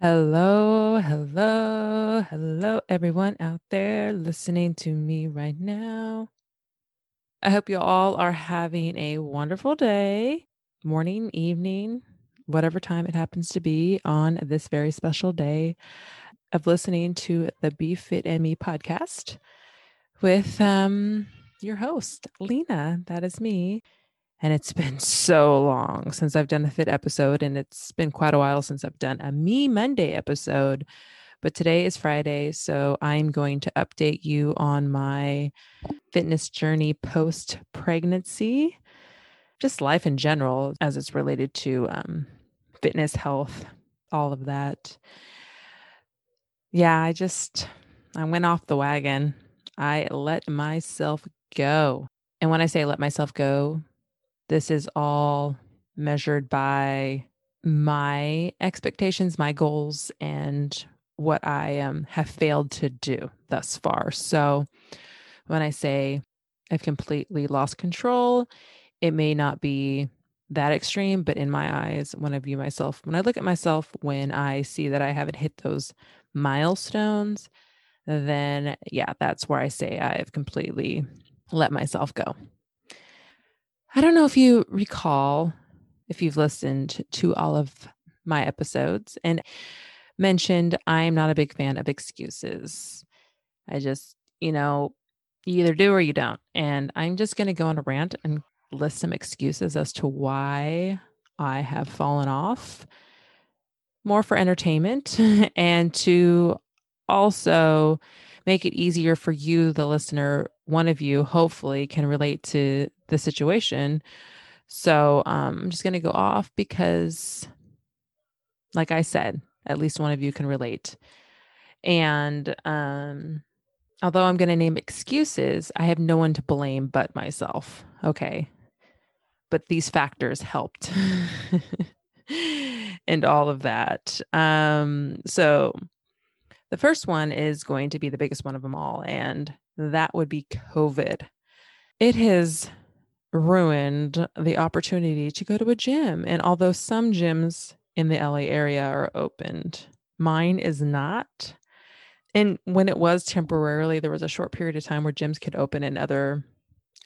Hello, hello, hello, everyone out there listening to me right now. I hope you all are having a wonderful day, morning, evening, whatever time it happens to be on this very special day of listening to the Be Fit and Me podcast with um, your host, Lena. That is me. And it's been so long since I've done a fit episode, and it's been quite a while since I've done a Me Monday episode. But today is Friday, so I'm going to update you on my fitness journey post pregnancy, just life in general as it's related to um, fitness, health, all of that. Yeah, I just, I went off the wagon. I let myself go. And when I say let myself go, this is all measured by my expectations, my goals, and what I um, have failed to do thus far. So when I say I've completely lost control, it may not be that extreme, but in my eyes, when I view myself, when I look at myself, when I see that I haven't hit those milestones, then yeah, that's where I say I've completely let myself go. I don't know if you recall, if you've listened to all of my episodes and mentioned, I'm not a big fan of excuses. I just, you know, you either do or you don't. And I'm just going to go on a rant and list some excuses as to why I have fallen off more for entertainment and to also make it easier for you, the listener, one of you hopefully can relate to the situation. So um, I'm just going to go off because, like I said, at least one of you can relate. And um, although I'm going to name excuses, I have no one to blame but myself. Okay. But these factors helped and all of that. Um, so the first one is going to be the biggest one of them all, and that would be COVID. It has ruined the opportunity to go to a gym. And although some gyms in the LA area are opened, mine is not. And when it was temporarily, there was a short period of time where gyms could open and other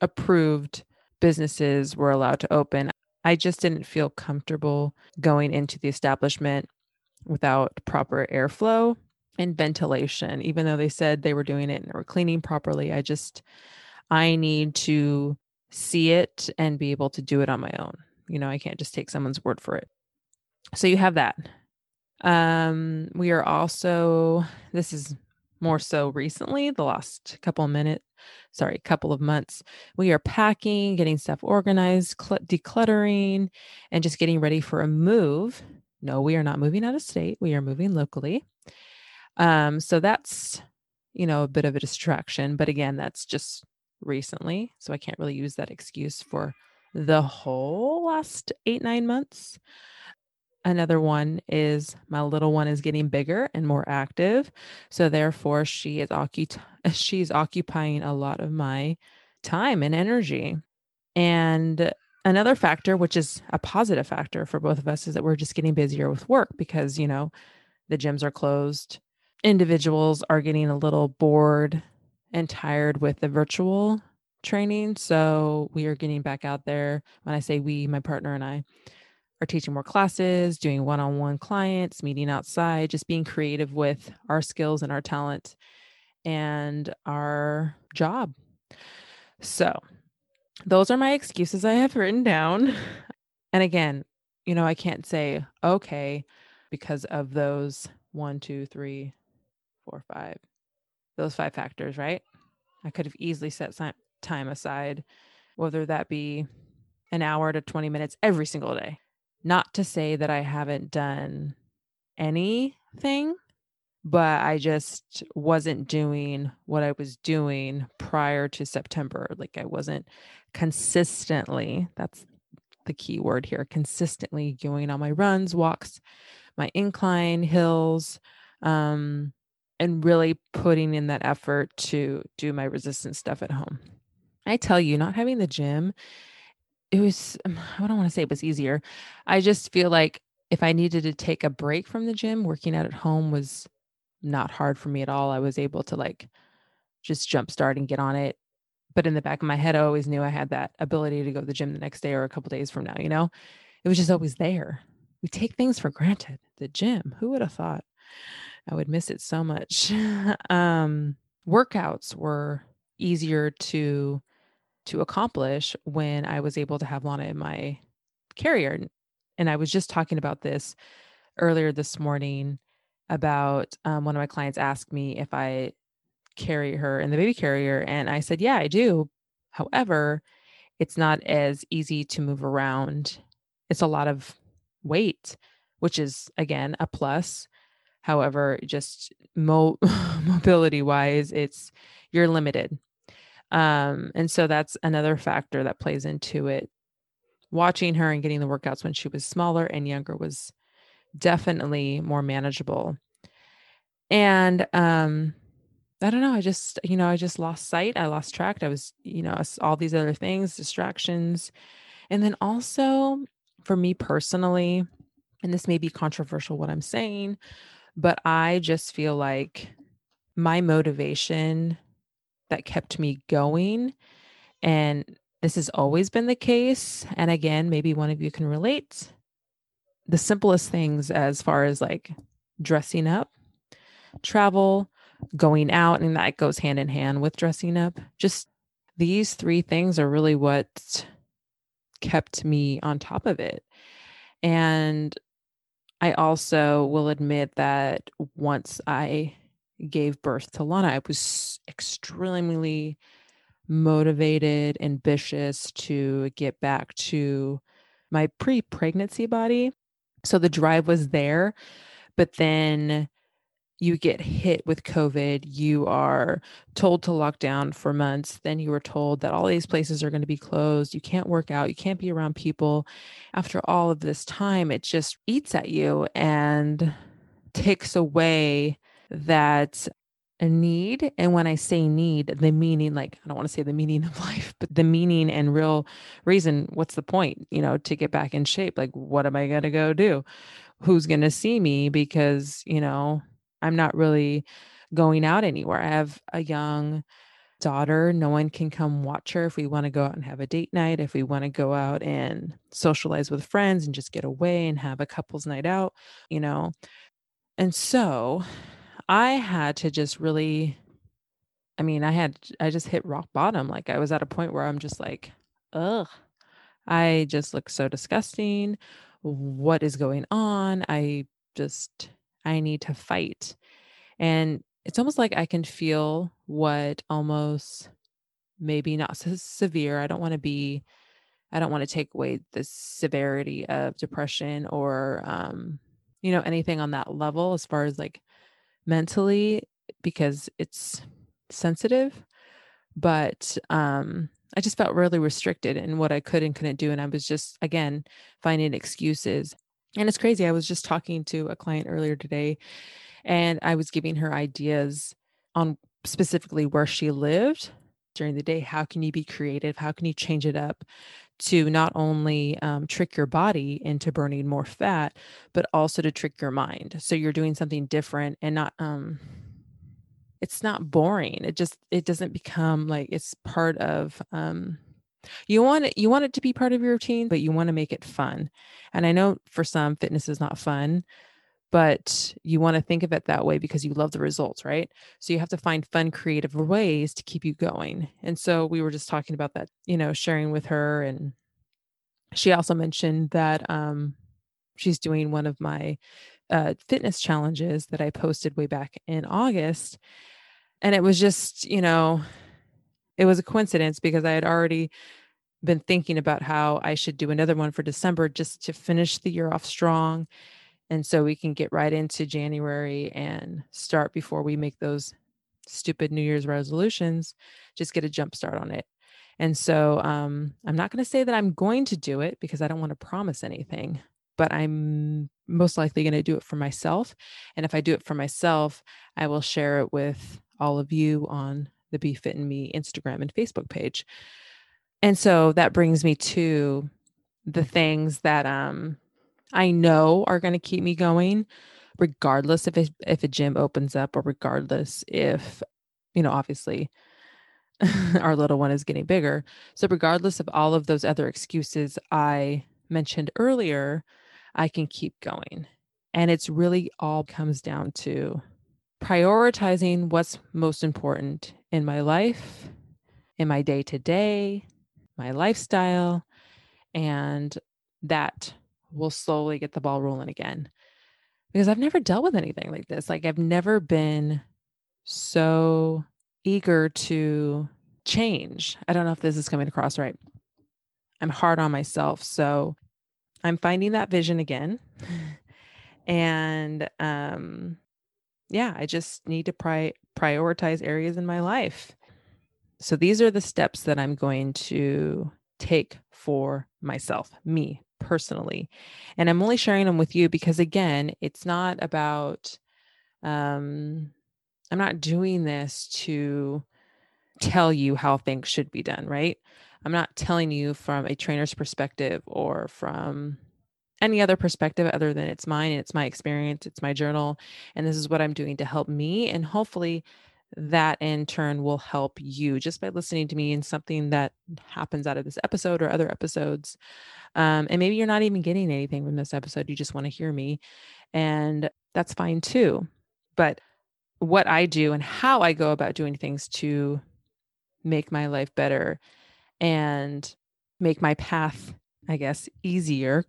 approved businesses were allowed to open. I just didn't feel comfortable going into the establishment without proper airflow and ventilation, even though they said they were doing it and were cleaning properly. I just, I need to see it and be able to do it on my own. You know, I can't just take someone's word for it. So you have that. Um, we are also, this is more so recently, the last couple of minutes, sorry, a couple of months. We are packing, getting stuff organized, cl- decluttering, and just getting ready for a move. No, we are not moving out of state. We are moving locally. Um, so that's, you know, a bit of a distraction. But again, that's just recently. So I can't really use that excuse for the whole last eight, nine months. Another one is my little one is getting bigger and more active. So therefore she is occup- she's occupying a lot of my time and energy. And another factor, which is a positive factor for both of us, is that we're just getting busier with work because, you know, the gyms are closed individuals are getting a little bored and tired with the virtual training. So we are getting back out there. When I say we, my partner and I are teaching more classes, doing one on one clients, meeting outside, just being creative with our skills and our talent and our job. So those are my excuses I have written down. And again, you know, I can't say, okay, because of those one, two, three, four, five, those five factors, right? I could have easily set time aside, whether that be an hour to 20 minutes every single day. Not to say that I haven't done anything, but I just wasn't doing what I was doing prior to September. Like I wasn't consistently, that's the key word here, consistently going on my runs, walks, my incline, hills, um, and really putting in that effort to do my resistance stuff at home. I tell you, not having the gym, it was, um, I don't want to say it was easier. I just feel like if I needed to take a break from the gym, working out at home was not hard for me at all. I was able to like just jump start and get on it. But in the back of my head, I always knew I had that ability to go to the gym the next day or a couple days from now, you know? It was just always there. We take things for granted. The gym, who would have thought? I would miss it so much. um, workouts were easier to to accomplish when I was able to have Lana in my carrier. And I was just talking about this earlier this morning about um, one of my clients asked me if I carry her in the baby carrier. And I said, Yeah, I do. However, it's not as easy to move around. It's a lot of weight, which is, again, a plus. However, just mo- mobility wise, it's you're limited. Um, and so that's another factor that plays into it. Watching her and getting the workouts when she was smaller and younger was definitely more manageable. And um, I don't know. I just, you know, I just lost sight. I lost track. I was, you know, all these other things, distractions. And then also for me personally, and this may be controversial what I'm saying, but I just feel like my motivation that kept me going, and this has always been the case. And again, maybe one of you can relate. The simplest things as far as like dressing up, travel, going out, and that goes hand in hand with dressing up. Just these three things are really what kept me on top of it. And I also will admit that once I gave birth to Lana, I was extremely motivated, ambitious to get back to my pre pregnancy body. So the drive was there. But then you get hit with COVID, you are told to lock down for months. Then you were told that all these places are going to be closed. You can't work out, you can't be around people. After all of this time, it just eats at you and takes away that a need. And when I say need, the meaning, like, I don't want to say the meaning of life, but the meaning and real reason, what's the point, you know, to get back in shape? Like, what am I going to go do? Who's going to see me? Because, you know, I'm not really going out anywhere. I have a young daughter. No one can come watch her if we want to go out and have a date night, if we want to go out and socialize with friends and just get away and have a couples night out, you know. And so I had to just really I mean, I had I just hit rock bottom. Like I was at a point where I'm just like, ugh, I just look so disgusting. What is going on? I just I need to fight. And it's almost like I can feel what almost maybe not so severe. I don't want to be, I don't want to take away the severity of depression or, um, you know, anything on that level as far as like mentally, because it's sensitive. But um, I just felt really restricted in what I could and couldn't do. And I was just, again, finding excuses and it's crazy. I was just talking to a client earlier today and I was giving her ideas on specifically where she lived during the day. How can you be creative? How can you change it up to not only um, trick your body into burning more fat, but also to trick your mind? So you're doing something different and not, um, it's not boring. It just, it doesn't become like it's part of, um, you want it you want it to be part of your routine, but you want to make it fun. And I know for some fitness is not fun, but you want to think of it that way because you love the results, right? So you have to find fun creative ways to keep you going. And so we were just talking about that, you know, sharing with her and she also mentioned that um she's doing one of my uh, fitness challenges that I posted way back in August. And it was just, you know, it was a coincidence because I had already been thinking about how I should do another one for December just to finish the year off strong. And so we can get right into January and start before we make those stupid New Year's resolutions, just get a jump start on it. And so um, I'm not going to say that I'm going to do it because I don't want to promise anything, but I'm most likely going to do it for myself. And if I do it for myself, I will share it with all of you on the Be Fit and Me Instagram and Facebook page. And so that brings me to the things that um I know are going to keep me going regardless if it, if a gym opens up or regardless if you know obviously our little one is getting bigger. So regardless of all of those other excuses I mentioned earlier, I can keep going. And it's really all comes down to prioritizing what's most important in my life, in my day to day, my lifestyle, and that will slowly get the ball rolling again. Because I've never dealt with anything like this. Like, I've never been so eager to change. I don't know if this is coming across right. I'm hard on myself. So I'm finding that vision again. And um yeah, I just need to pri- prioritize areas in my life. So these are the steps that I'm going to take for myself, me personally. And I'm only sharing them with you because again, it's not about um I'm not doing this to tell you how things should be done, right? I'm not telling you from a trainer's perspective or from any other perspective other than it's mine, it's my experience, it's my journal, and this is what I'm doing to help me. And hopefully, that in turn will help you just by listening to me and something that happens out of this episode or other episodes. Um, and maybe you're not even getting anything from this episode, you just want to hear me, and that's fine too. But what I do and how I go about doing things to make my life better and make my path, I guess, easier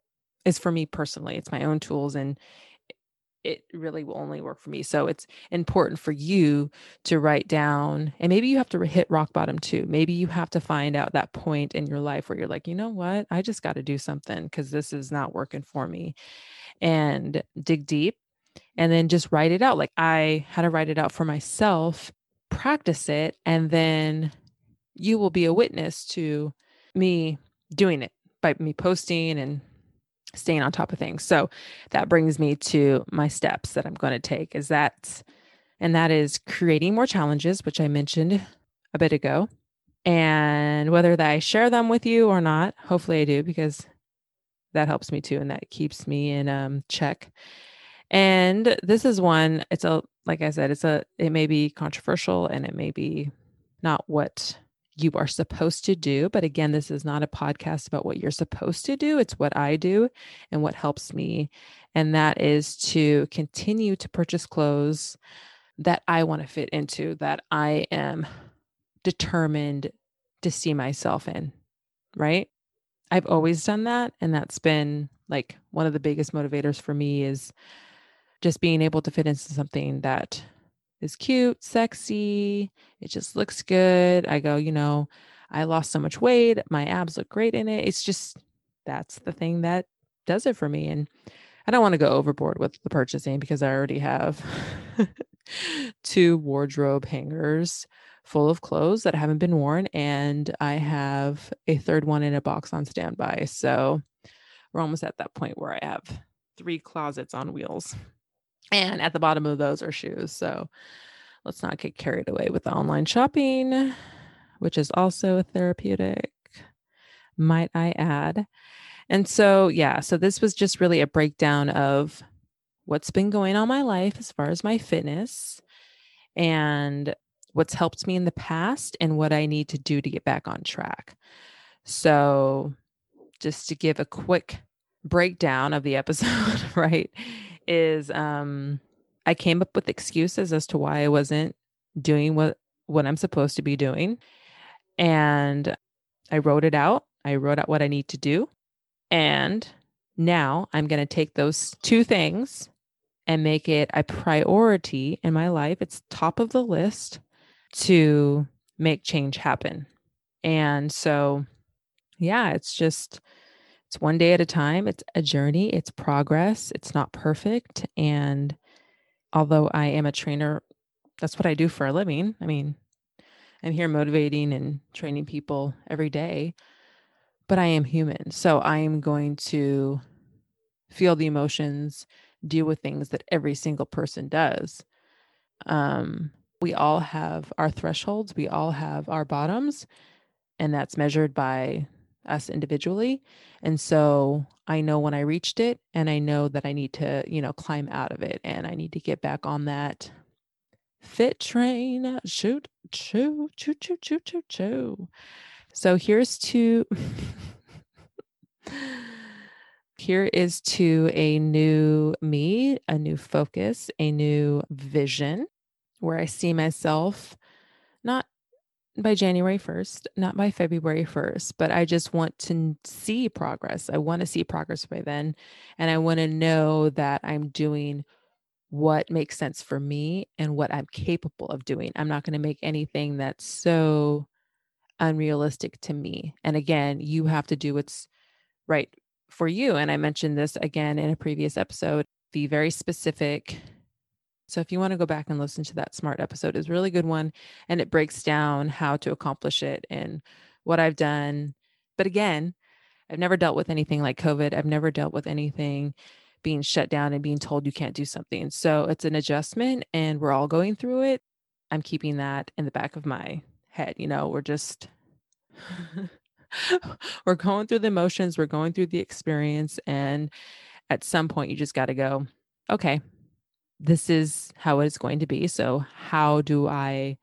is for me personally. It's my own tools and it really will only work for me. So it's important for you to write down, and maybe you have to hit rock bottom too. Maybe you have to find out that point in your life where you're like, you know what? I just got to do something because this is not working for me. And dig deep and then just write it out. Like I had to write it out for myself, practice it, and then you will be a witness to me doing it by me posting and staying on top of things. So that brings me to my steps that I'm going to take is that and that is creating more challenges, which I mentioned a bit ago. And whether that I share them with you or not, hopefully I do because that helps me too and that keeps me in um, check. And this is one it's a like I said it's a it may be controversial and it may be not what you are supposed to do. But again, this is not a podcast about what you're supposed to do. It's what I do and what helps me. And that is to continue to purchase clothes that I want to fit into, that I am determined to see myself in. Right. I've always done that. And that's been like one of the biggest motivators for me is just being able to fit into something that is cute, sexy. It just looks good. I go, you know, I lost so much weight. My abs look great in it. It's just that's the thing that does it for me. And I don't want to go overboard with the purchasing because I already have two wardrobe hangers full of clothes that haven't been worn. And I have a third one in a box on standby. So we're almost at that point where I have three closets on wheels. And at the bottom of those are shoes. So let's not get carried away with online shopping, which is also a therapeutic, might I add. And so, yeah, so this was just really a breakdown of what's been going on my life as far as my fitness and what's helped me in the past and what I need to do to get back on track. So, just to give a quick breakdown of the episode, right? Is um I came up with excuses as to why I wasn't doing what what I'm supposed to be doing. And I wrote it out. I wrote out what I need to do. And now I'm going to take those two things and make it a priority in my life. It's top of the list to make change happen. And so, yeah, it's just it's one day at a time. It's a journey, it's progress. It's not perfect. And although I am a trainer, that's what I do for a living. I mean, I'm here motivating and training people every day, but I am human. So I am going to feel the emotions, deal with things that every single person does. Um, we all have our thresholds, we all have our bottoms, and that's measured by us individually. And so I know when I reached it, and I know that I need to, you know, climb out of it and I need to get back on that fit train. Shoot, choo, choo, choo, choo, choo, choo. So here's to. Here is to a new me, a new focus, a new vision where I see myself not by January 1st, not by February 1st, but I just want to see progress. I want to see progress by then. And I want to know that I'm doing what makes sense for me and what I'm capable of doing. I'm not going to make anything that's so unrealistic to me. And again, you have to do what's right for you. And I mentioned this again in a previous episode, be very specific. So if you want to go back and listen to that smart episode, is a really good one. And it breaks down how to accomplish it and what I've done. But again, I've never dealt with anything like COVID. I've never dealt with anything being shut down and being told you can't do something. So it's an adjustment and we're all going through it. I'm keeping that in the back of my head. You know, we're just we're going through the emotions, we're going through the experience. And at some point, you just got to go, okay, this is how it's going to be. So, how do I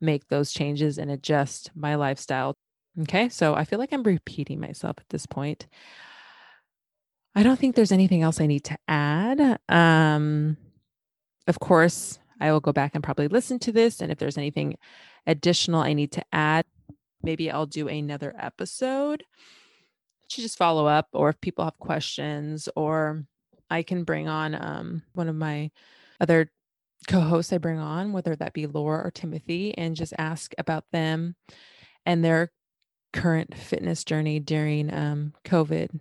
make those changes and adjust my lifestyle? Okay. So, I feel like I'm repeating myself at this point. I don't think there's anything else I need to add. Um, of course, I will go back and probably listen to this. And if there's anything additional I need to add, maybe I'll do another episode to just follow up, or if people have questions, or I can bring on um, one of my other co-hosts I bring on, whether that be Laura or Timothy, and just ask about them and their current fitness journey during um, COVID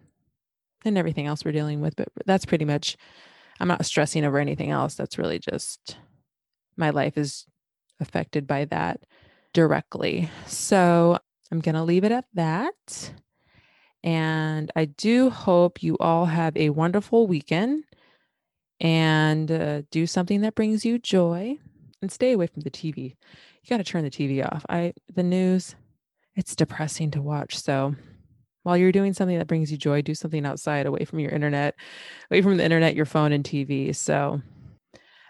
and everything else we're dealing with. But that's pretty much. I'm not stressing over anything else. That's really just my life is affected by that directly. So I'm going to leave it at that. And I do hope you all have a wonderful weekend and uh, do something that brings you joy and stay away from the TV. You got to turn the TV off. I the news it's depressing to watch. So while you're doing something that brings you joy, do something outside away from your internet, away from the internet, your phone and TV. So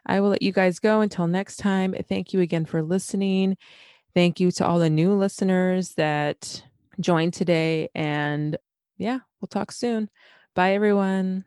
I will let you guys go until next time. Thank you again for listening. Thank you to all the new listeners that joined today. And yeah, we'll talk soon. Bye, everyone.